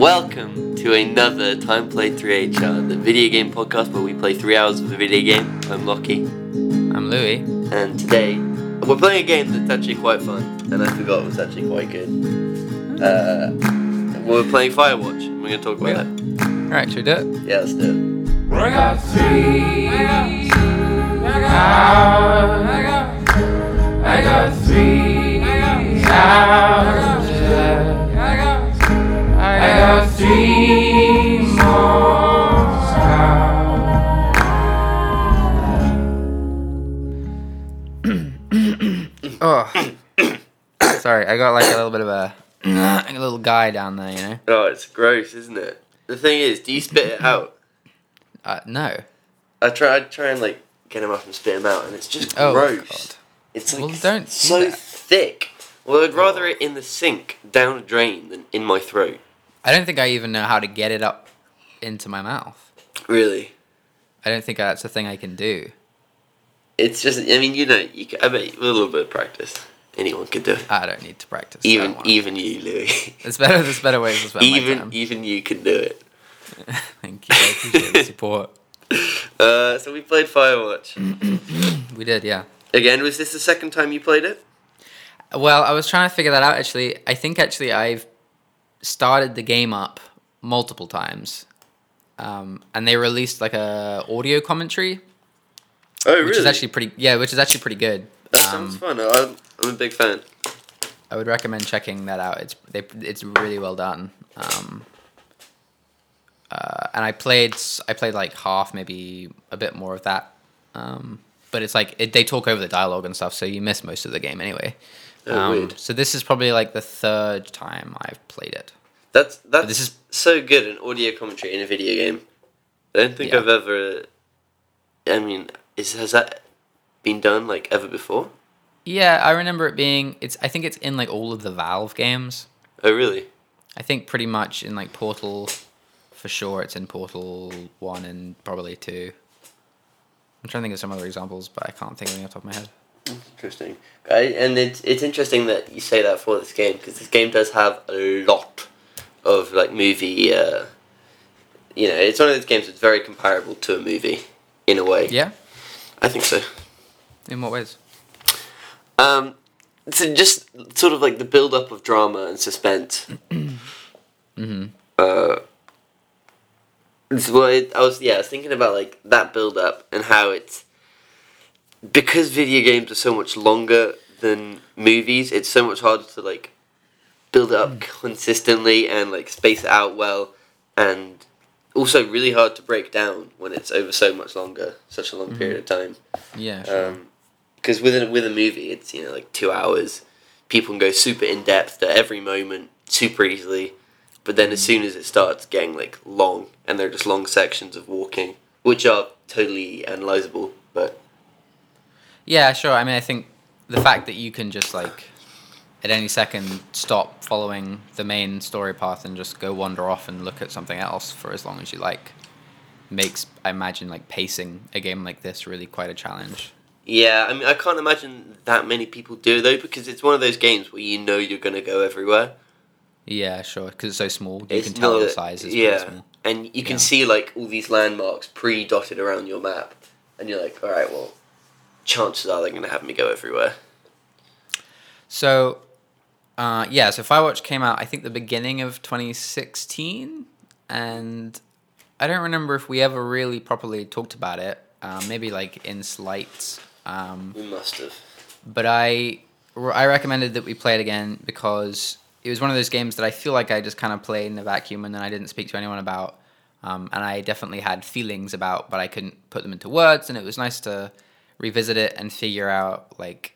Welcome to another Time Play 3HR, the video game podcast where we play three hours of a video game. I'm Lockie, I'm Louis. and today we're playing a game that's actually quite fun, and I forgot it was actually quite good. Uh, we're playing Firewatch, and we're going to talk about it. Alright, should we do it? Yeah, let's do it. I got three. I got, I got, I got three houses. I Oh. Sorry, I got like a little bit of a, a little guy down there, you know? Oh, it's gross, isn't it? The thing is, do you spit it out? Uh, no. I try, I try and like get him up and spit him out, and it's just Oh, gross. God. It's like Well, don't so thick. Well, I'd rather it in the sink down a drain than in my throat. I don't think I even know how to get it up into my mouth. Really, I don't think that's a thing I can do. it's just. I mean, you know, you. I bet a little bit of practice, anyone could do it. I don't need to practice. Even even you, Louis. There's better, there's better ways to spend my even time. even you can do it. Thank you. I appreciate the support. Uh, so we played Firewatch We did, yeah. again. Was this the second time you played it? Well, I was trying to figure that out actually. I think actually I've started the game up multiple times. Um, and they released like a audio commentary, Oh, really? which is actually pretty yeah, which is actually pretty good. that Um, sounds fun. I'm, I'm a big fan. I would recommend checking that out. It's they, it's really well done. Um, uh, and I played I played like half, maybe a bit more of that. Um, but it's like it, they talk over the dialogue and stuff, so you miss most of the game anyway. Oh, um, weird. So this is probably like the third time I've played it. That's that's this is- so good an audio commentary in a video game. I don't think Yeah. I've ever. I mean, is has that been done like ever before? Yeah, I remember it being. It's. I think it's in like all of the Valve games. Oh, really? I think pretty much in like Portal, for sure. It's in Portal one and probably two. I'm trying to think of some other examples, but I can't think of any off the top of my head. Interesting. I, and it's it's interesting that you say that for this game because this game does have a lot of like movie. Uh, you know, it's one of those games that's very comparable to a movie in a way. Yeah. I think so. In what ways? Um, so just sort of like the build up of drama and suspense. Mm-hmm. uh, it's what it, I was yeah I was thinking about like that build up and how it's because video games are so much longer than movies. It's so much harder to like build it up consistently and like space it out well, and also really hard to break down when it's over so much longer, such a long mm-hmm. period of time Yeah. Um, sure. because with a, with a movie, it's you know like two hours. People can go super in depth at every moment, super easily. But then as mm-hmm. soon as it starts getting like long, and they're just long sections of walking, which are totally analyzable. But yeah. Sure. I mean, I think the fact that you can just like at any second stop following the main story path and just go wander off and look at something else for as long as you like makes I imagine like pacing a game like this really quite a challenge. yeah, I mean, I can't imagine that many people do though because it's one of those games where you know you're gonna go everywhere. Yeah, sure. Because it's so small, you It's can tell not- the size is yeah, pretty small. and you can Yeah. see like all these landmarks pre-dotted around your map, and you're like, all right, well, chances are they're gonna have me go everywhere. So, uh, yeah, so Firewatch came out, I think, the beginning of 2016, and I don't remember if we ever really properly talked about it. Uh, maybe like in slight. Um, We must have. but I, I recommended that we play it again because it was one of those games that I feel like I just kind of played in a vacuum and then I didn't speak to anyone about. Um, and I definitely had feelings about, but I couldn't put them into words. And it was nice to revisit it and figure out, like,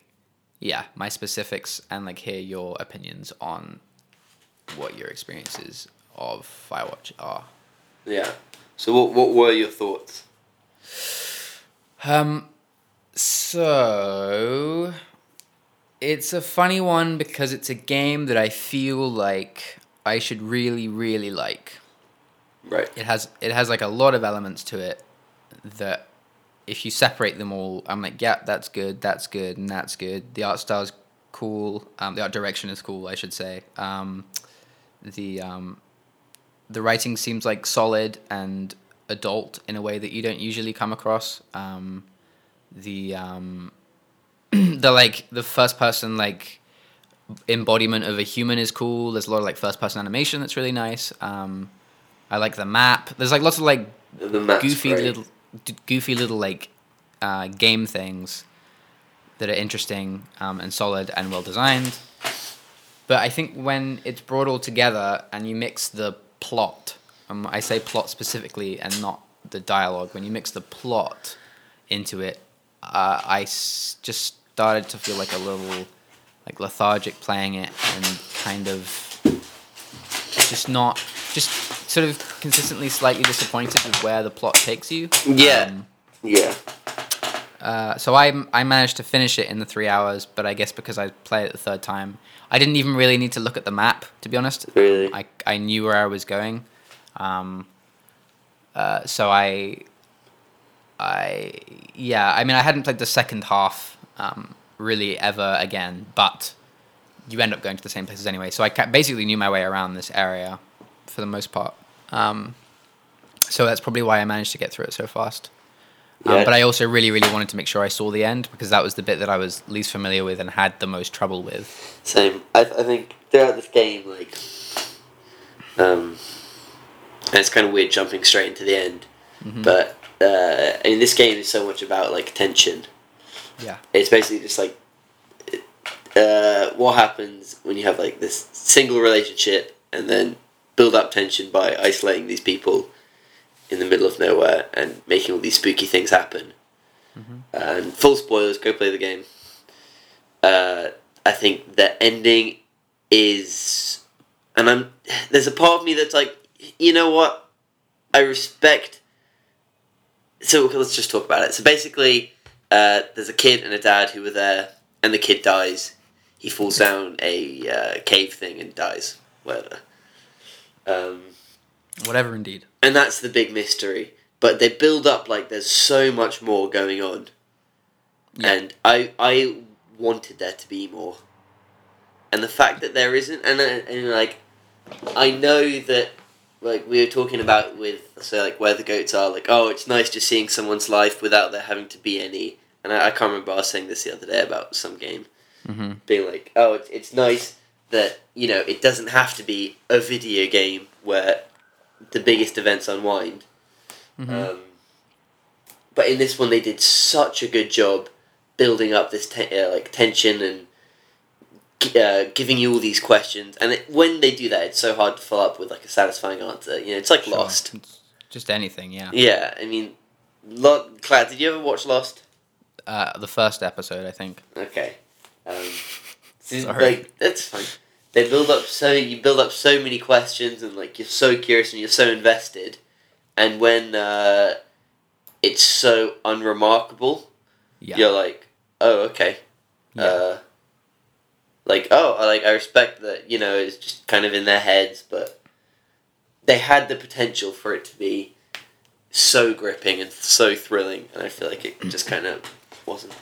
yeah, my specifics and like hear your opinions on what your experiences of Firewatch are. Yeah. So what what were your thoughts? Um, so it's a funny one because it's a game that I feel like I should really, really like. Right. It has it has like a lot of elements to it that if you separate them all, I'm like, yeah, that's good, that's good, and that's good. The art style's cool. Um, the art direction is cool, I should say. Um, the um, the writing seems like solid and adult in a way that you don't usually come across. Um, the um, the like the first person like embodiment of a human is cool. There's a lot of like first person animation that's really nice. Um, I like the map. There's like lots of like goofy great. little goofy little like uh, game things that are interesting um, and solid and well designed. But I think when it's brought all together and you mix the plot, um, I say plot specifically and not the dialogue. When you mix the plot into it, uh, I s- just started to feel like a little like lethargic playing it and kind of just not just sort of consistently slightly disappointed with where the plot takes you. Yeah. Um, Yeah. uh, so I I managed to finish it in the three hours, but I guess because I played it the third time, I didn't even really need to look at the map to be honest. Really. I I knew where I was going, um, uh, so I I yeah I mean I hadn't played the second half um, really ever again, but you end up going to the same places anyway. So I ca- basically knew my way around this area for the most part. Um, so that's probably why I managed to get through it so fast. Um, Yeah. but I also really, really wanted to make sure I saw the end because that was the bit that I was least familiar with and had the most trouble with. Same. I, I think throughout this game, like, um, and it's kind of weird jumping straight into the end, Mm-hmm. but uh, I mean, this game is so much about like tension. Yeah. It's basically just like uh, what happens when you have like this single relationship and then build up tension by isolating these people in the middle of nowhere and making all these spooky things happen. And full spoilers, go play the game. Uh, I think the ending is, and I'm there's a part of me that's like, you know what, I respect. So let's just talk about it. So basically, uh, there's a kid and a dad who were there, and the kid dies. He falls down a uh, cave thing and dies. Whatever. Um, Whatever, indeed. and that's the big mystery. But they build up like there's so much more going on, Yeah. and I I wanted there to be more, and the fact that there isn't, and uh, and like I know that like we were talking about with so like where the goats are, like oh it's nice just seeing someone's life without there having to be any, and I, I can't remember I was saying this the other day about some game Mm-hmm. being like, oh, it's, it's nice that you know it doesn't have to be a video game where the biggest events unwind. Mhm. Um, but in this one, they did such a good job building up this te- uh, like tension and uh, giving you all these questions. And it, when they do that, it's so hard to follow up with like a satisfying answer. You know, it's like Sure. Lost. It's Just anything, yeah. Yeah, I mean, Lo- Claire, did you ever watch Lost? Uh, the first episode, I think. Okay. Um, so, Sorry. Like that's fine. They build up so you build up so many questions and like you're so curious and you're so invested, and when uh, it's so unremarkable, Yeah. you're like, oh okay. Yeah. Uh, like oh, I like I respect that you know it's just kind of in their heads, but they had the potential for it to be so gripping and so thrilling, and I feel like it just kind of wasn't.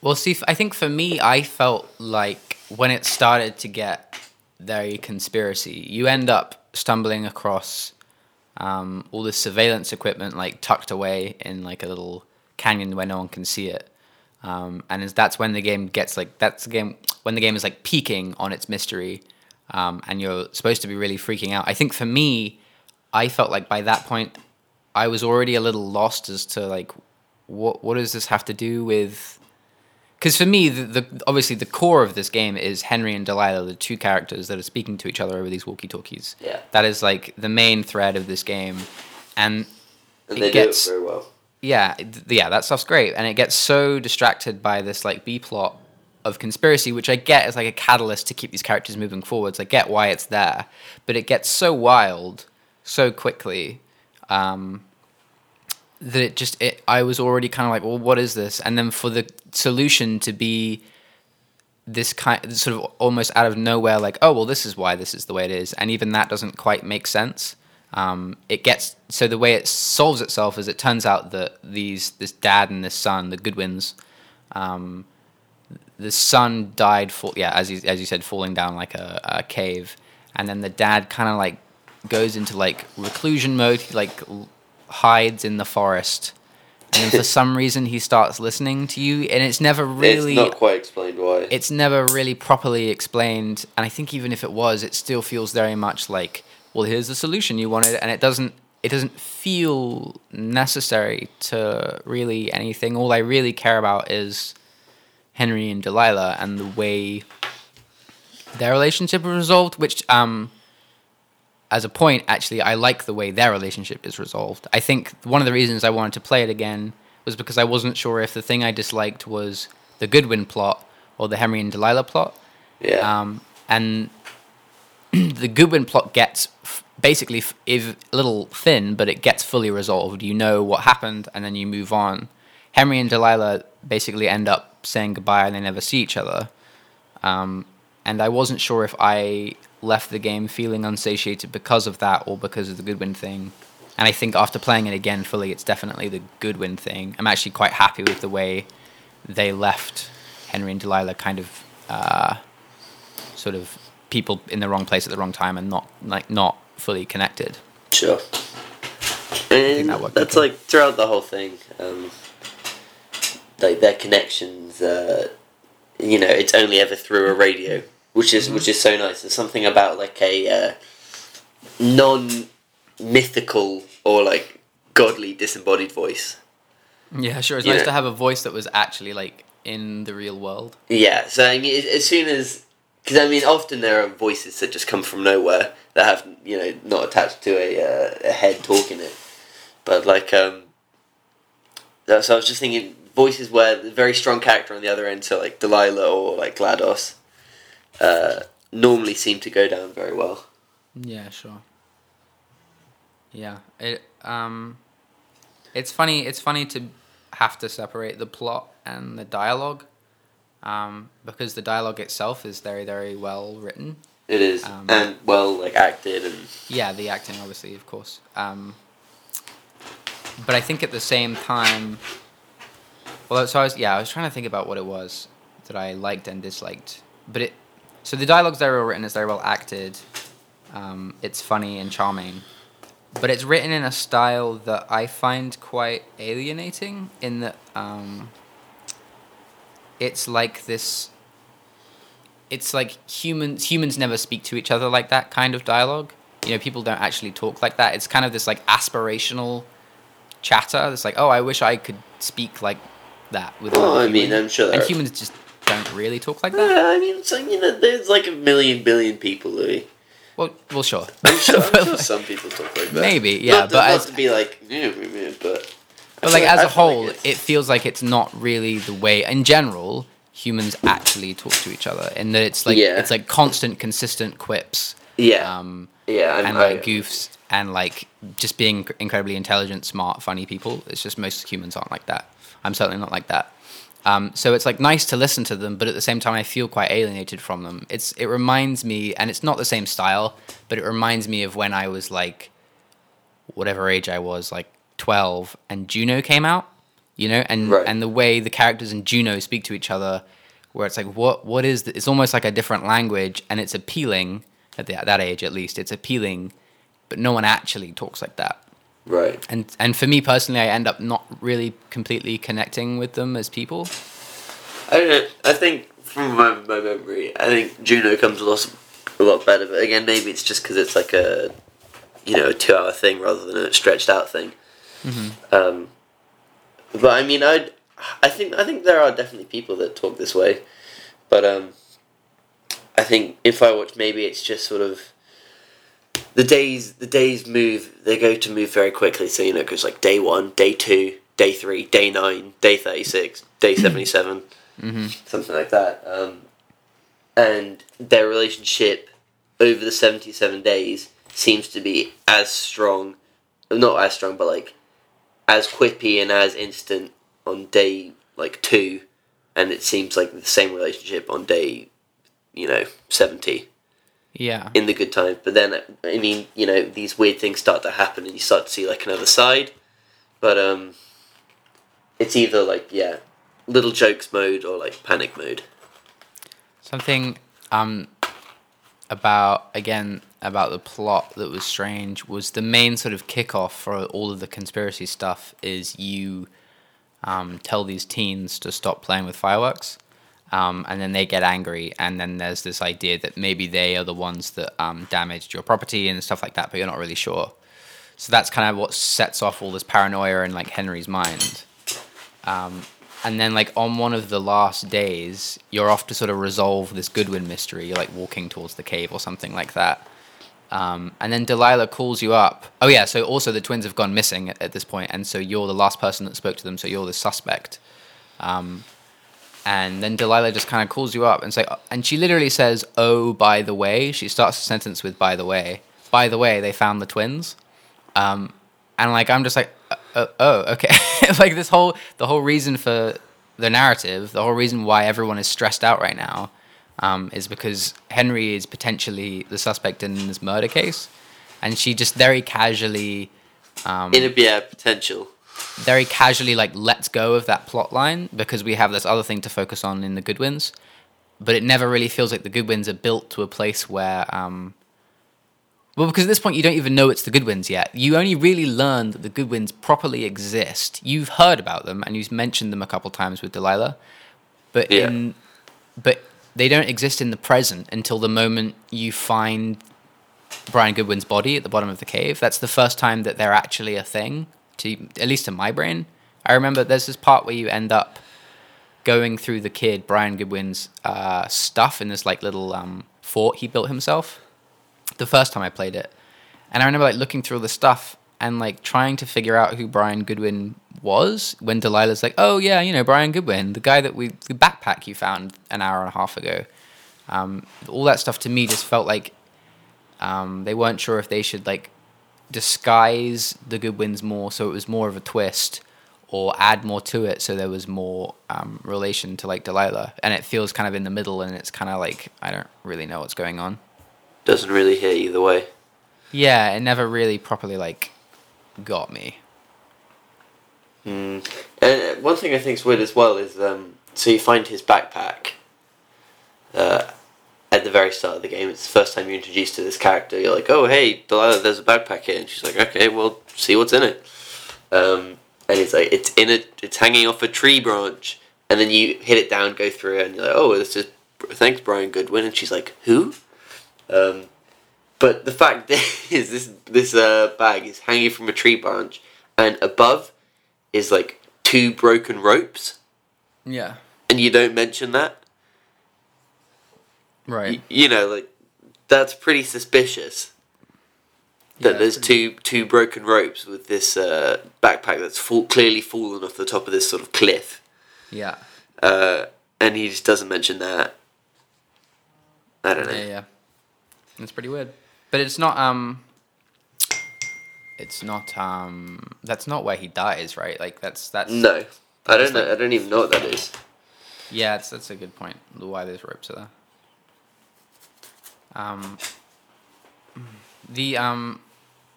Well, see, I think for me, I felt like when it started to get very conspiracy, you end up stumbling across um, all this surveillance equipment like tucked away in like a little canyon where no one can see it. Um, and that's when the game gets like that's the game when the game is like peaking on its mystery, um, and you're supposed to be really freaking out. I think for me, I felt like by that point, I was already a little lost as to like what what does this have to do with because for me the, the obviously the core of this game is henry and delilah the two characters that are speaking to each other over these walkie talkies Yeah. that is like the main thread of this game. And And It gets- do it very well. yeah yeah that stuff's great. And it gets so distracted by this like b plot of conspiracy which i get is like a catalyst to keep these characters moving forwards. I get why it's there. But it gets so wild so quickly um, that it just it, i was already kind of like well what is this? And then for the solution to be this kind sort of almost out of nowhere like oh well this is why this is the way it is. And even that doesn't quite make sense. Um, it gets so the way it solves itself is it turns out that these this dad and this son the goodwins um, the son died for yeah as you, as you said falling down like a, a cave. And then the dad kind of like goes into like reclusion mode. He like hides in the forest, and for some reason he starts listening to you, and it's never really it's not quite explained why. it's never really properly explained and i think even if it was it still feels very much like well here's the solution you wanted and it doesn't it doesn't feel necessary to really anything all i really care about is henry and delilah and the way their relationship is resolved which um as a point actually i like the way their relationship is resolved i think one of the reasons i wanted to play it again was because i wasn't sure if the thing i disliked was the goodwin plot or the henry and delilah plot yeah. um, and the Goodwin plot gets f- basically f- if a little thin, but it gets fully resolved. You know what happened, and then you move on. Henry and Delilah basically end up saying goodbye, and they never see each other. Um, and I wasn't sure if I left the game feeling unsatiated because of that or because of the Goodwin thing. And I think after playing it again fully, it's definitely the Goodwin thing. I'm actually quite happy with the way they left Henry and Delilah kind of uh, sort of people in the wrong place at the wrong time and not like not fully connected. Sure. And that that's like throughout the whole thing. Um, like their connections, uh, you know, it's only ever through a radio, which is which is so nice. There's something about like a uh, non mythical or like godly disembodied voice. Yeah, sure. It's You nice know- to have a voice that was actually like in the real world. Yeah, so I mean, as- soon as because I mean, often there are voices that just come from nowhere that have you know not attached to a uh, a head talking it, but like um. So I was just thinking voices where the very strong character on the other end, so like Delilah or like Glados, uh, normally seem to go down very well. Yeah, sure. Yeah, it um, it's funny. It's funny to have to separate the plot and the dialogue, um, because the dialogue itself is very very well written. It is Um, and well like acted and Yeah, the acting, obviously, of course. Um, but I think at the same time, well, so I was, yeah, I was trying to think about what it was that I liked and disliked. But it, so the dialogue's very well written, it's very well acted, um, it's funny and charming. But it's written in a style that I find quite alienating, in that um, it's like this it's like humans humans never speak to each other like that kind of dialogue. You know, people don't actually talk like that. It's kind of this like aspirational chatter. It's like, oh, I wish I could speak like that with. Oh, I mean. I'm sure And humans just really talk like that. Yeah, I mean, so you know, there's like a million billion people, Louis. Well, well, sure. I'm sure, I'm sure like- some people talk like that. Maybe, yeah, Not but not as- to be like, but. But feel like as I a feel like whole, it feels like it's not really the way. In general, humans actually talk to each other, and that it's like Yeah. it's like constant, consistent quips. yeah, Um, yeah, I'm, and I- like goofs and like just being incredibly intelligent, smart, funny people. It's just most humans aren't like that. I'm certainly not like that. Um, so it's like nice to listen to them, but at the same time, I feel quite alienated from them. It's it reminds me, and it's not the same style, but it reminds me of when I was like, whatever age I was, like twelve, and Juno came out. You know, and Right. and the way the characters in Juno speak to each other, where it's like, what what is? The, it's almost like a different language, and it's appealing at, the, at that age, at least. It's appealing, but no one actually talks like that right. and and for me personally, I end up not really completely connecting with them as people. I don't know. I think from my, my memory, I think Juno comes a lot, a lot better. But again, maybe it's just because it's like a, you know, a two-hour thing rather than a stretched out thing. Um, but I mean, I, I think I think there are definitely people that talk this way, but um, I think if I watch, maybe it's just sort of. The days, the days move. They go to move very quickly. So you know, it goes like day one, day two, day three, day nine, day thirty-six, day seventy-seven hmm something like that. Um, and their relationship over the 77 days seems to be as strong, not as strong, but like as quippy and as instant on day like two, and it seems like the same relationship on day, you know, 70 Yeah. in the good times. But then, I mean, you know, these weird things start to happen and you start to see like another side. But um, it's either like, yeah, little jokes mode or like panic mode. Something um about again about the plot that was strange was the main sort of kickoff for all of the conspiracy stuff is you um, tell these teens to stop playing with fireworks um, and then they get angry and then there's this idea that maybe they are the ones that um, damaged your property and stuff like that but you're not really sure. So that's kind of what sets off all this paranoia in like henry's mind. Um, and then like on one of the last days you're off to sort of resolve this goodwin mystery. You're like walking towards the cave or something like that. Um, and then delilah calls you up. Oh yeah so also the twins have gone missing at, at this point and so you're the last person that spoke to them so you're the suspect. Um, and then delilah just kind of calls you up and say and she literally says oh by the way she starts the sentence with by the way by the way they found the twins um, and like I'm just like, uh, uh, oh, okay. like this whole the whole reason for the narrative, the whole reason why everyone is stressed out right now, um, is because Henry is potentially the suspect in this murder case, and she just very casually, um, In a yeah, potential. Very casually like lets go of that plot line because we have this other thing to focus on in the Goodwins, but it never really feels like the Goodwins are built to a place where. Um, well, because at this point you don't even know it's the Goodwins yet. You only really learn that the Goodwins properly exist. You've heard about them and you've mentioned them a couple times with Delilah, but Yeah. in but they don't exist in the present until the moment you find Brian Goodwin's body at the bottom of the cave. That's the first time that they're actually a thing. To at least in my brain, I remember there's this part where you end up going through the kid Brian Goodwin's uh, stuff in this like little um, fort he built himself. The first time I played it, and I remember like looking through all the stuff and like trying to figure out who Brian Goodwin was. When Delilah's like, "Oh yeah, you know Brian Goodwin, the guy that we the backpack you found an hour and a half ago." Um, all that stuff to me just felt like um, they weren't sure if they should like disguise the Goodwins more, so it was more of a twist, or add more to it, so there was more um, relation to like Delilah, and it feels kind of in the middle, and it's kind of like I don't really know what's going on. Doesn't really hit either way. Yeah, it never really properly like got me. Mm. And uh, one thing I think is weird as well is um, so you find his backpack uh, at the very start of the game. It's the first time you're introduced to this character. You're like, oh hey, Delilah, there's a backpack here, and she's like, okay, well, see what's in it. Um, and it's like it's in a, it's hanging off a tree branch, and then you hit it down, go through it, and you're like, oh, this is thanks Brian Goodwin, and she's like, who? Um, but the fact is, this this uh, bag is hanging from a tree branch, and above is like two broken ropes, Yeah. and you don't mention that. Right. Y- you know, like that's pretty suspicious. That Yeah, there's pretty- two two broken ropes with this uh, backpack that's fall, clearly fallen off the top of this sort of cliff, Yeah. uh, and he just doesn't mention that. I don't know. Yeah, yeah. It's pretty weird. But it's not um it's not um that's not where he dies, right? Like that's that's No, I don't know. like- I don't even know what that is. Yeah, it's, that's a good point. Why those ropes are there. Um, the um,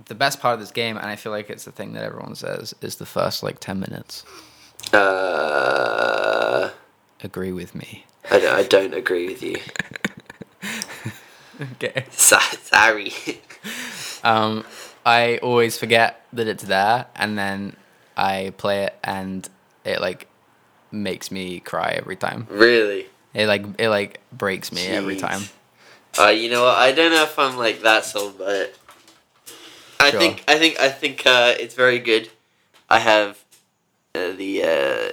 the best part of this game, and I feel like it's the thing that everyone says, is the first like ten minutes. Uh, Agree with me. I, don't- I don't agree with you. Okay. Sa- Sorry. Um, I always forget that it's there, and then I play it, and it like makes me cry every time. really? It like it like breaks me every time. Uh, you know? I don't know if I'm like that sold by it. I Sure. think I think I think uh, it's very good. I have uh, the uh,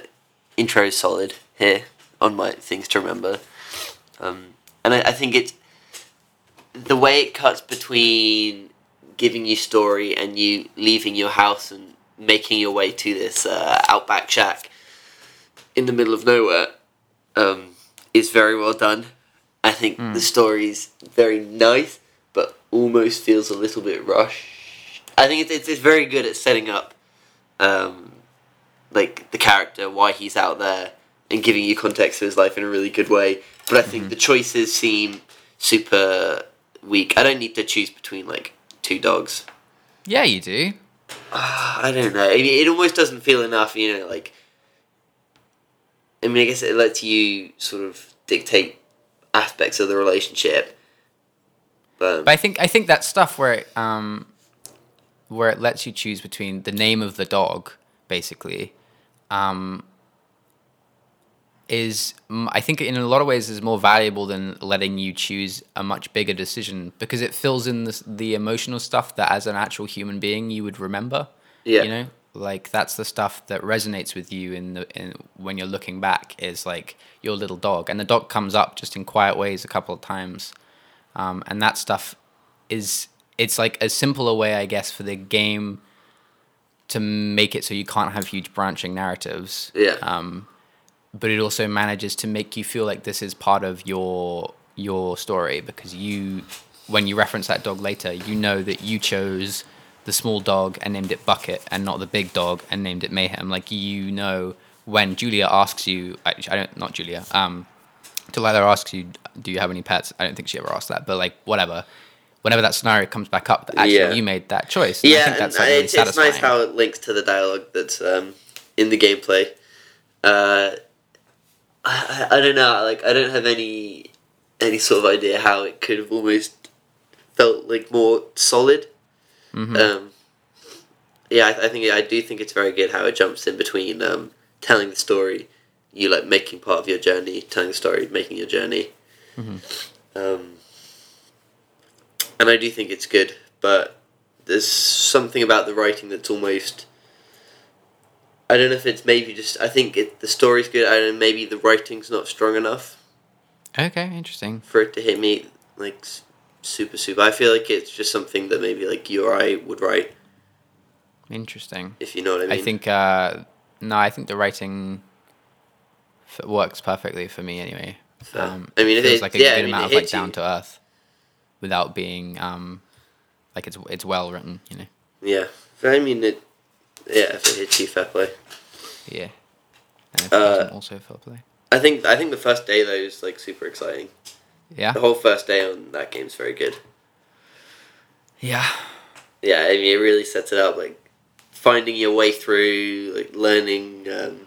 intro solid here on my things to remember, um, and I, I think it's the way it cuts between giving you story and you leaving your house and making your way to this uh, outback shack in the middle of nowhere um, is very well done. I think the hmm. story's very nice, but almost feels a little bit rushed. I think it's, it's, it's very good at setting up, um, like the character, why he's out there, and giving you context to his life in a really good way. But I think mm-hmm. the choices seem super weak. I don't need to choose between like two dogs. Yeah, you do. Ah, I don't know. I mean, it almost doesn't feel enough, you know, like. I mean, I guess it lets you sort of dictate aspects of the relationship, But, But I think I think that stuff where it, um, where it lets you choose between the name of the dog, basically, um, is I think in a lot of ways is more valuable than letting you choose a much bigger decision because it fills in the the emotional stuff that as an actual human being you would remember. Yeah. You know, like that's the stuff that resonates with you in the in when you're looking back is like your little dog, and the dog comes up just in quiet ways a couple of times, um, and that stuff is it's like a simpler way, I guess, for the game to make it so you can't have huge branching narratives. Yeah. Um, but it also manages to make you feel like this is part of your your story because you, when you reference that dog later, you know that you chose the small dog and named it Bucket and not the big dog and named it Mayhem. Like you know when Julia asks you, I, I don't, not Julia, um, Delilah asks you, do you have any pets? I don't think she ever asked that, but like whatever. Whenever that scenario comes back up, that actually Yeah. you made that choice. And I yeah, that's like really it's, it's nice how it links to the dialogue that's um, in the gameplay. Uh, I, I I don't know, like I don't have any any sort of idea how it could have almost felt like more solid. Mhm. Um, yeah, I, I think I do think it's very good how it jumps in between um, telling the story, you like making part of your journey, telling the story, making your journey. Mhm. Um, and I do think it's good, but there's something about the writing that's almost. I don't know if it's maybe just. I think it, the story's good. I don't know, maybe the writing's not strong enough Okay, interesting. for it to hit me like super super. I feel like it's just something that maybe like you or I would write Interesting. if you know what I mean. I think uh, no, I think the writing f- works perfectly for me anyway. So, Um, I mean, it feels it- like a yeah, I good mean, amount of like hits you. down to earth, without being um, like it's it's well written. You know. Yeah, I mean it. Yeah, if it hits you, fair play. Yeah. And if it Uh, doesn't, also fair play. I think I think the first day though is like super exciting. Yeah. The whole first day on that game's very good. Yeah. Yeah, I mean it really sets it up like finding your way through, like learning um,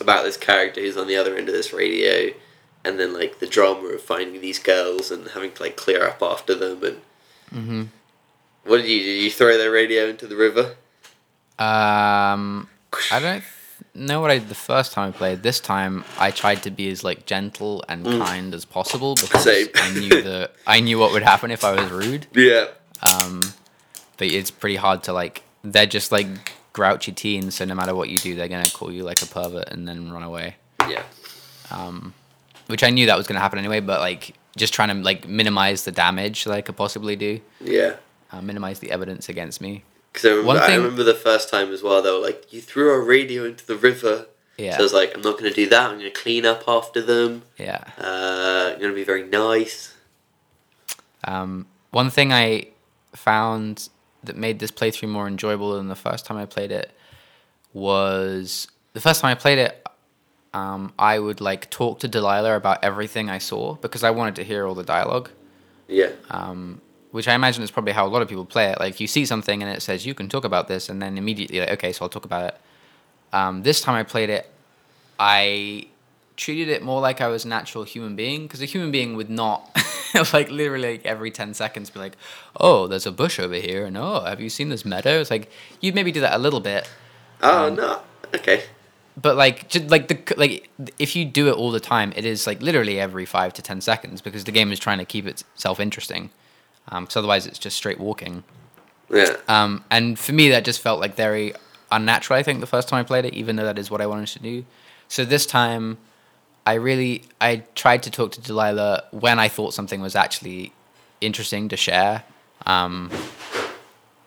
about this character who's on the other end of this radio, and then like the drama of finding these girls and having to like clear up after them. And Mm-hmm. what did you do? You throw their radio into the river? Um, I don't know what I did the first time I played. This time I tried to be as like gentle and Mm. kind as possible because Same. I knew that I knew what would happen if I was rude. Yeah. Um, but it's pretty hard to like. They're just like grouchy teens, so no matter what you do, they're gonna call you like a pervert and then run away. Yeah. Um, which I knew that was gonna happen anyway. But like, just trying to like minimize the damage that I could possibly do, Yeah. uh, minimize the evidence against me. Because I remember, One I remember the first time as well. They were like, "You threw our radio into the river." Yeah, So I was like, "I'm not going to do that. I'm going to clean up after them. yeah. Uh, I'm going to be very nice." Um, one thing I found that made this playthrough more enjoyable than the first time I played it was the first time I played it. Um, I would like talk to Delilah about everything I saw because I wanted to hear all the dialogue. Yeah. Um, which I imagine is probably how a lot of people play it. Like you see something and it says you can talk about this, and then immediately like okay, so I'll talk about it. Um, this time I played it, I treated it more like I was a natural human being because a human being would not like literally like, every 10 seconds be like oh there's a bush over here and oh have you seen this meadow it's like you'd maybe do that a little bit Oh Um, no. Okay. but like just like the like if you do it all the time it is like literally every 5 to 10 seconds because the game is trying to keep itself interesting um, because otherwise it's just straight walking Yeah. um, and for me, that just felt like very unnatural. I think the first time I played it, even though that is what I wanted to do. So this time, I really I tried to talk to Delilah when I thought something was actually interesting to share, um,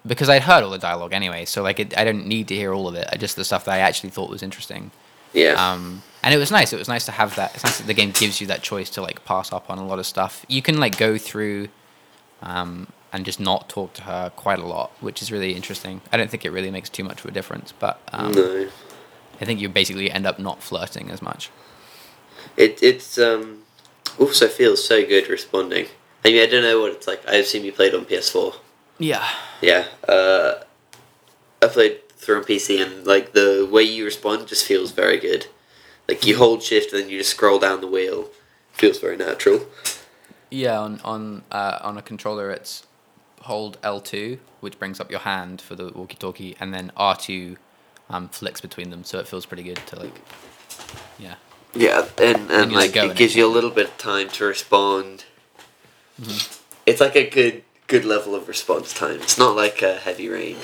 because I'd heard all the dialogue anyway. So like, it, I didn't need to hear all of it. I just the stuff that I actually thought was interesting. Yeah. Um, and it was nice. It was nice to have that. It's nice that the game gives you that choice to like pass up on a lot of stuff. You can like go through, um, and just not talk to her quite a lot, which is really interesting. I don't think it really makes too much of a difference, but um, no. I think you basically end up not flirting as much. It it's um also feels so good responding. I mean, I don't know what it's like. I assume you played on PS4. Yeah. Yeah. Uh, I played through on PC, and like the way you respond just feels very good. Like you hold shift, and then you just scroll down the wheel. Feels very natural. Yeah, on on uh, on a controller, it's hold L two, which brings up your hand for the walkie-talkie, and then R two um, flicks between them, so it feels pretty good to like, yeah. Yeah, and, and you like it and gives it- you a little bit of time to respond. Mm-hmm. It's like a good good level of response time. It's not like a heavy rain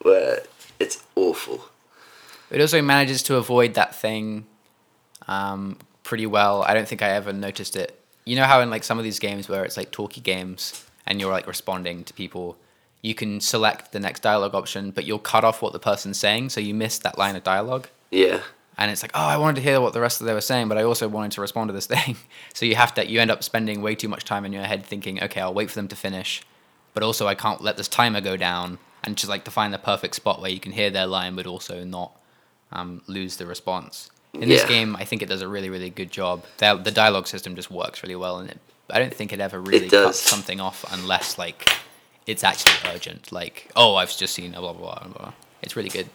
where it's awful. It also manages to avoid that thing um, pretty well. I don't think I ever noticed it. You know how in like some of these games where it's like talkie games and you're like responding to people, you can select the next dialogue option, but you'll cut off what the person's saying, so you miss that line of dialogue. Yeah. And it's like, oh, I wanted to hear what the rest of they were saying, but I also wanted to respond to this thing. so you have to, you end up spending way too much time in your head thinking, okay, I'll wait for them to finish, but also I can't let this timer go down, and just like to find the perfect spot where you can hear their line, but also not um, lose the response. In this Yeah. game, I think it does a really, really good job. The, the dialogue system just works really well, and it, I don't think it ever really does. cuts something off unless like it's actually urgent. Like, oh, I've just seen a blah blah blah. blah. It's really good.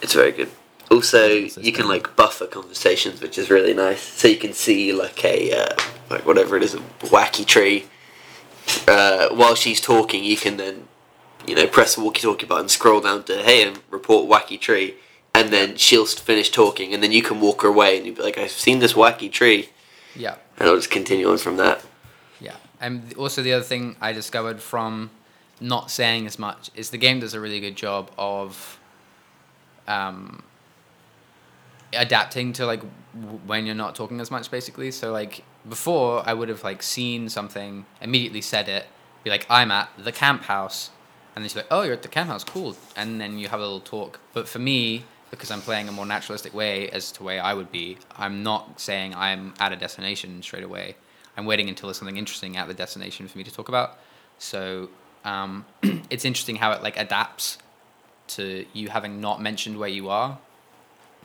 It's very good. Also, you can like buffer conversations, which is really nice. So you can see like a uh, like whatever it is, a wacky tree. Uh, while she's talking, you can then you know press the walkie-talkie button, scroll down to hey and report wacky tree, and then she'll finish talking, and then you can walk her away, and you'll be like, I've seen this wacky tree, Yeah. and I'll just continue on from that. Yeah, and also the other thing I discovered from not saying as much is the game does a really good job of um, adapting to like w- when you're not talking as much, basically. So like before, I would have like seen something, immediately said it, be like, "I'm at the camp house," and then she's like, "Oh, you're at the camp house, cool," and then you have a little talk. But for me, because I'm playing a more naturalistic way as to where I would be, I'm not saying I'm at a destination straight away. I'm waiting until there's something interesting at the destination for me to talk about. So um, it's interesting how it like adapts to you having not mentioned where you are.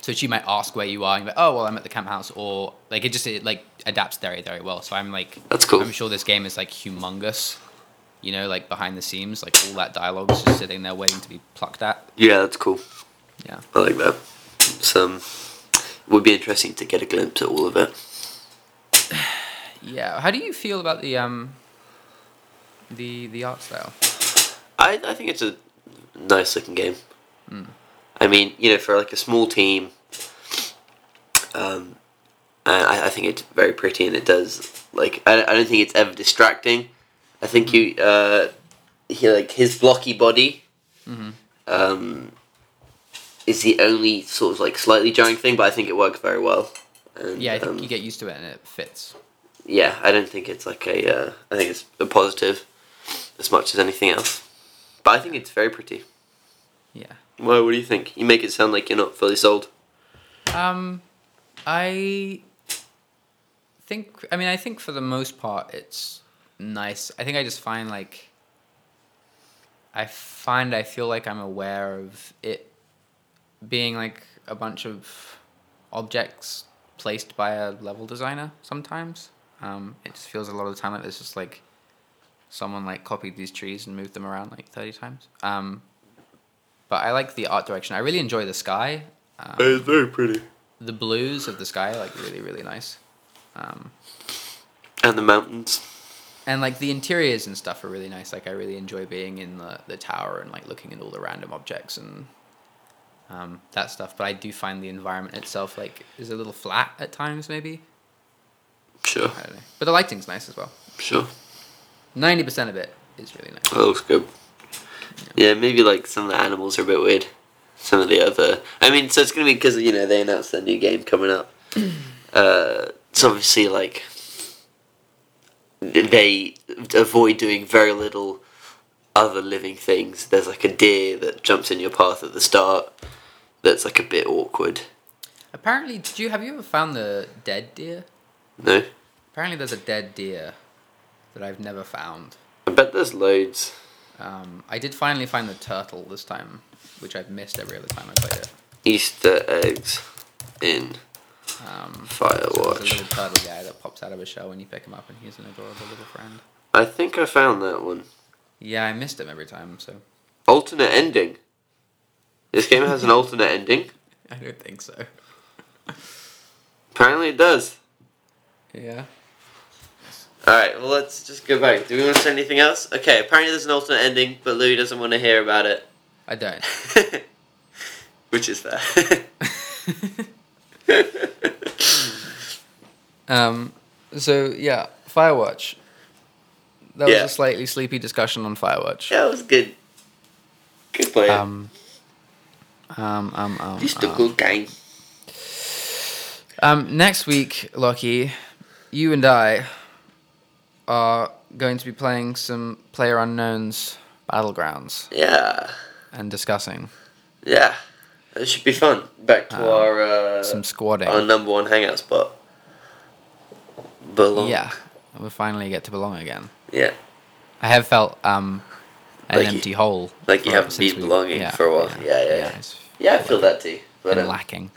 So she might ask where you are, and you're like, oh well, I'm at the camp house, or like it just it like adapts very very well. So I'm like, That's cool. I'm sure this game is like humongous, you know, like behind the scenes, like all that dialogue is just sitting there waiting to be plucked at. Yeah, that's cool. Yeah. I like that. It's, um, it would be interesting to get a glimpse at all of it. Yeah. How do you feel about the um the the art style? I, I think it's a nice looking game. Hmm. I mean, you know, for like a small team, um, I, I think it's very pretty and it does like I, I don't think it's ever distracting. I think you uh, he like his blocky body, Mhm. um, is the only sort of like slightly jarring thing, but I think it works very well. And, Yeah, I think um, you get used to it and it fits. yeah, I don't think it's like a. Uh, I think it's a positive, as much as anything else. But I think it's very pretty. Yeah. Well, what do you think? You make it sound like you're not fully sold. Um, I think. I mean, I think for the most part, it's nice. I think I just find like. I find I feel like I'm aware of it being like a bunch of objects placed by a level designer sometimes. Um, it just feels a lot of the time like there's just like someone like copied these trees and moved them around like 30 times. Um, but I like the art direction. I really enjoy the sky. Um, It's very pretty. the blues of the sky are like really really nice um, And the mountains. and like the interiors and stuff are really nice like i really enjoy being in the, the tower and like looking at all the random objects and um, that stuff but i do find the environment itself like is a little flat at times maybe Sure, i don't know but the lighting's nice as well sure. 90% of it is really nice That looks good. Yeah, maybe like some of the animals are a bit weird. Some of the other. I mean, so it's gonna be because you know they announced their new game coming up. uh, it's obviously like they avoid doing very little other living things. There's like a deer that jumps in your path at the start. That's like a bit awkward. apparently did you have you ever found the dead deer No, apparently there's a dead deer that i've never found I bet there's loads. Um, I did finally find the turtle this time, which I've missed every other time I played it. Easter eggs in Um, so there's a Firewatch. little turtle guy that pops out of a shell when you pick him up, and he's an adorable little friend. I think I found that one. Yeah, I missed him every time, so Alternate ending. This game has an alternate ending. I don't think so. Apparently it does. Yeah. All right. Well, let's just go back. Do we want to say anything else? Okay. Apparently, there's an alternate ending, but Louis doesn't want to hear about it, I don't. which is fair. Um, so yeah, Firewatch. That Yeah. was a slightly sleepy discussion on Firewatch. yeah, it was good. Good play. Um, um, um, um, Just a um. good game. Um, next week, Lockie, you and I are going to be playing some Player Unknown's Battlegrounds Yeah. and discussing Yeah. It should be fun. Back to Um, our uh, some squadding. our number one hangout spot. Belong. Yeah, we'll finally get to belong again. Yeah. I have felt um, an Like you- empty hole. like you haven't been we- belonging for a while. Yeah, yeah, yeah. It's Yeah, I feel that too. But um, lacking.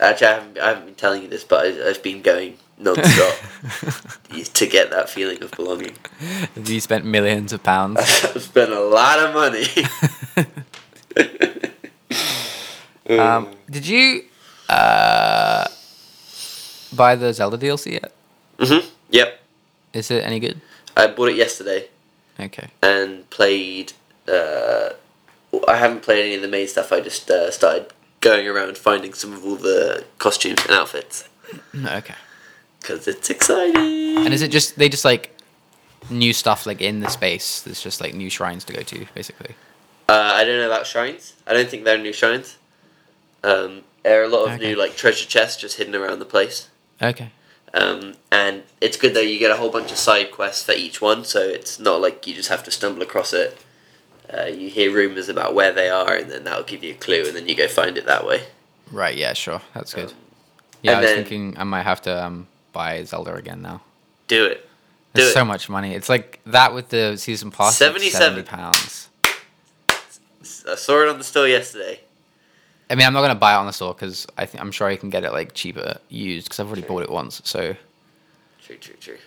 actually, I haven't, I haven't been telling you this, but I, I've been going non-stop to get that feeling of belonging. you spent millions of pounds. I've spent a lot of money. um, did you uh, buy the Zelda DLC yet? hmm Yep. Is it any good? I bought it yesterday Okay. and played. Uh, I haven't played any of the main stuff. I just uh, started going around finding some of all the costumes and outfits Okay. because it's exciting. And is it just they just like new stuff like in the space? There's just like new shrines to go to, basically. Uh, I don't know about shrines. I don't think there are new shrines. Um, there are a lot of Okay. new like treasure chests just hidden around the place. Okay. Um, and it's good though. You get a whole bunch of side quests for each one, so it's not like you just have to stumble across it. Uh, you hear rumors about where they are, and then that'll give you a clue, and then you go find it that way. Right. Yeah. Sure. That's good. Um, yeah, I was then- thinking I might have to um, buy Zelda again now. Do it. Do There's it. so much money. It's like that with the season pass. 77. Seventy pounds. I saw it on the store yesterday. I mean, I'm not gonna buy it on the store because I think I'm sure I can get it like cheaper used because I've already bought it once. So, True, true, true.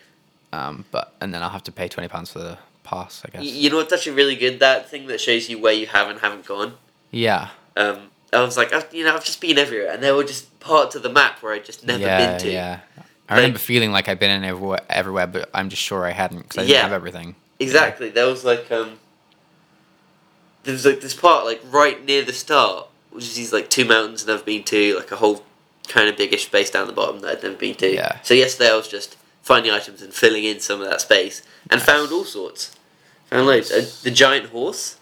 um, but and then I'll have to pay twenty pounds for the pass. I guess. You know what's actually really good? That thing that shows you where you have and haven't gone. yeah. Um, I was like, I've, you know, I've just been everywhere, and there were just parts of the map where I'd just never yeah. been to. Yeah. I Like- remember feeling like I'd been in everywhere, everywhere, but I'm just sure I hadn't because I didn't Yeah. have everything. Exactly. There was like um. There was like this part like right near the start, which is these like two mountains that I've been to, like a whole kind of biggish space down the bottom that I'd never been to. Yeah. So yesterday I was just finding items and filling in some of that space, and found all sorts. Found loads. Uh, the giant horse.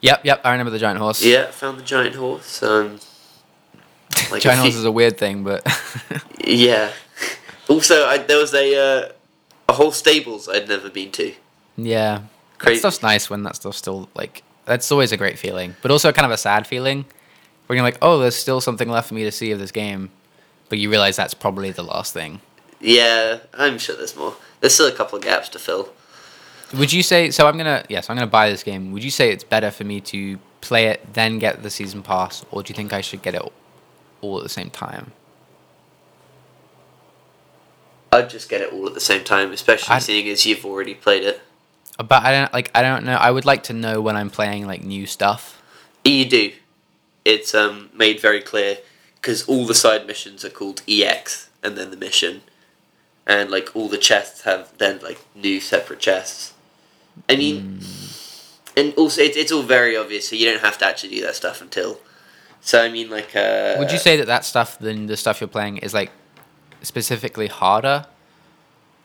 Yep. Yep. I remember the giant horse. Yeah, found the giant horse. Um. like giant horse is a weird thing, but Yeah. Also, I, there was a uh, a whole stables I'd never been to. yeah, Crazy. that stuff's nice when that stuff's still like. That's always a great feeling, but also kind of a sad feeling when you're like, oh, there's still something left for me to see of this game, but you realize that's probably the last thing. Yeah, I'm sure there's more. There's still a couple of gaps to fill. Would you say so? I'm gonna yes, I'm gonna buy this game. Would you say it's better for me to play it then get the season pass, or do you think I should get it all at the same time? I'd just get it all at the same time, especially I'd- seeing as you've already played it. But I don't like I don't know. I would like to know when I'm playing like new stuff. You do. It's um, made very clear because all the side missions are called EX and then the mission, and like all the chests have then like new separate chests. I mean, and also it's it's all very obvious, so you don't have to actually do that stuff until. So I mean, like, uh, Would you say that that stuff, then the stuff you're playing, is like specifically harder?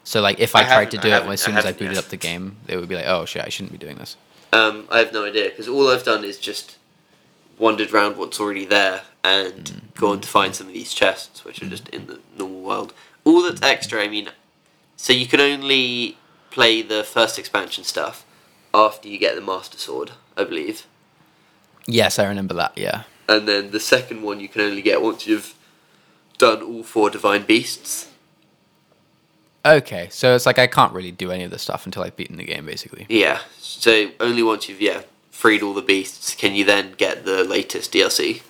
So like, if I, I tried to I do it as I soon as I booted yet. up the game, it would be like, oh shit, I shouldn't be doing this. Um, I have no idea because all I've done is just wandered around what's already there and Mm. gone to find some of these chests, which are just in the normal world. All that's extra, I mean, so you can only play the first expansion stuff after you get the Master Sword, I believe, Yes, I remember that. Yeah. and then the second one you can only get once you've done all four Divine Beasts. Okay, so it's like I can't really do any of this stuff until I've beaten the game, basically. Yeah, so only once you've yeah freed all the beasts can you then get the latest DLC.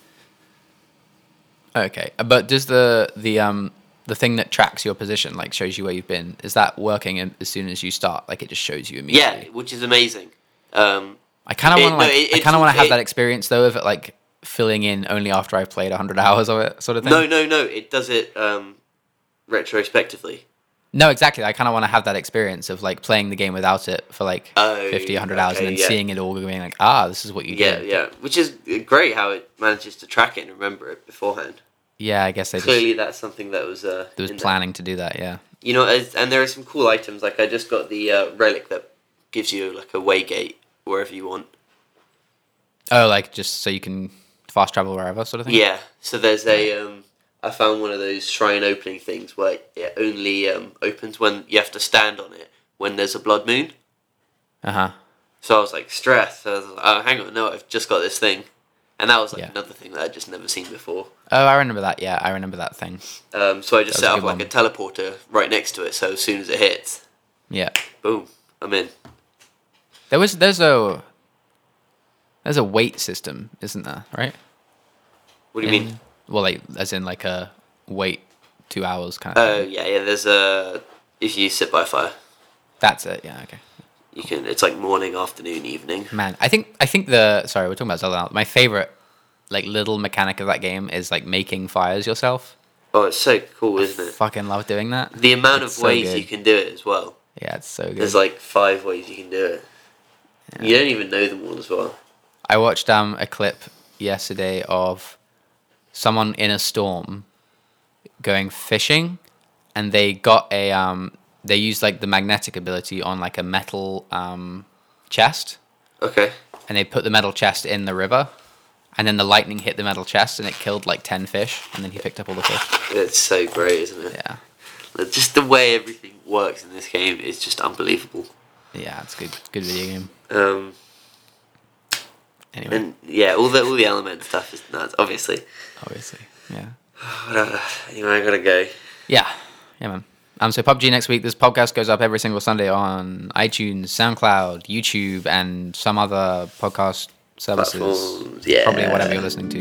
Okay, but does the the um the thing that tracks your position, like shows you where you've been, is that working in- as soon as you start? Like it just shows you immediately. Yeah, which is amazing. Um, I kind of want to no, like it- I kind of want to have it- that experience though of it like filling in only after I've played hundred hours of it, sort of thing. No, no, no. It does it um, retrospectively. No, exactly. I kind of want to have that experience of like playing the game without it for like Oh, 50, 100 hours and then yeah. seeing it all going like, ah, this is what you Yeah, did. yeah. Which is great how it manages to track it and remember it beforehand. Yeah, I guess they just Clearly, that's something that was uh, there was in there. planning to do that. Yeah. You know, and there are some cool items. Like I just got the uh, relic that gives you like a waygate wherever you want. Oh, like just so you can fast travel wherever, sort of thing. Yeah. So there's a. Um, I found one of those shrine opening things where it only um, opens when you have to stand on it when there's a blood moon. Uh huh. So I was like stressed. I was like, oh, hang on, no, I've just got this thing, and that was like Yeah. another thing that I'd just never seen before. Oh, I remember that. Yeah, I remember that thing. Um, so I just That set a up good like a teleporter right next to it. So as soon as it hits, Yeah. boom, I'm in. There was there's a there's a weight system, isn't there? Right. What do you In- mean? Well, like as in like a wait two hours kind of. Oh thing. yeah, yeah. There's a if you sit by a fire, That's it. Yeah. Okay. You can. It's like morning, afternoon, evening. Man, I think I think the sorry we're talking about Zelda now. My favorite like little mechanic of that game is like making fires yourself. Oh, it's so cool, isn't it? Fucking love doing that. The amount It's of so ways good. you can do it as well. Yeah, it's so good. There's like five ways you can do it. You don't even know them all as well. I watched um a clip yesterday of someone in a storm going fishing, and they got a um they used like the magnetic ability on like a metal um chest, Okay. and they put the metal chest in the river, and then the lightning hit the metal chest and it killed like ten fish, and then he picked up all the fish. It's so great, isn't it? Yeah, Just the way everything works in this game is just unbelievable. yeah, it's good, good video game. Um, Anyway, and yeah, all the all the element stuff is nuts. Obviously. obviously, yeah. Whatever. Anyway, I gotta go. Yeah, yeah, man. Um, so PUBG next week. This podcast goes up every single Sunday on iTunes, SoundCloud, YouTube, and some other podcast services. Platforms, yeah. Probably whatever you're listening to.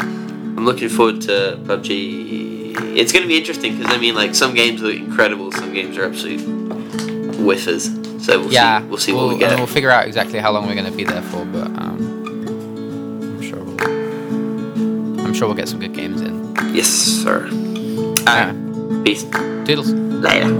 I'm looking forward to PUBG. It's going to be interesting because I mean, like some games are incredible, some games are absolute whiffers. So we'll yeah, see. We'll see we'll, what we and get. we'll figure out exactly how long we're going to be there for, but um, I'm sure we'll. I'm sure we'll get some good games in. yes, sir. Yeah. Peace. Toodles. Later.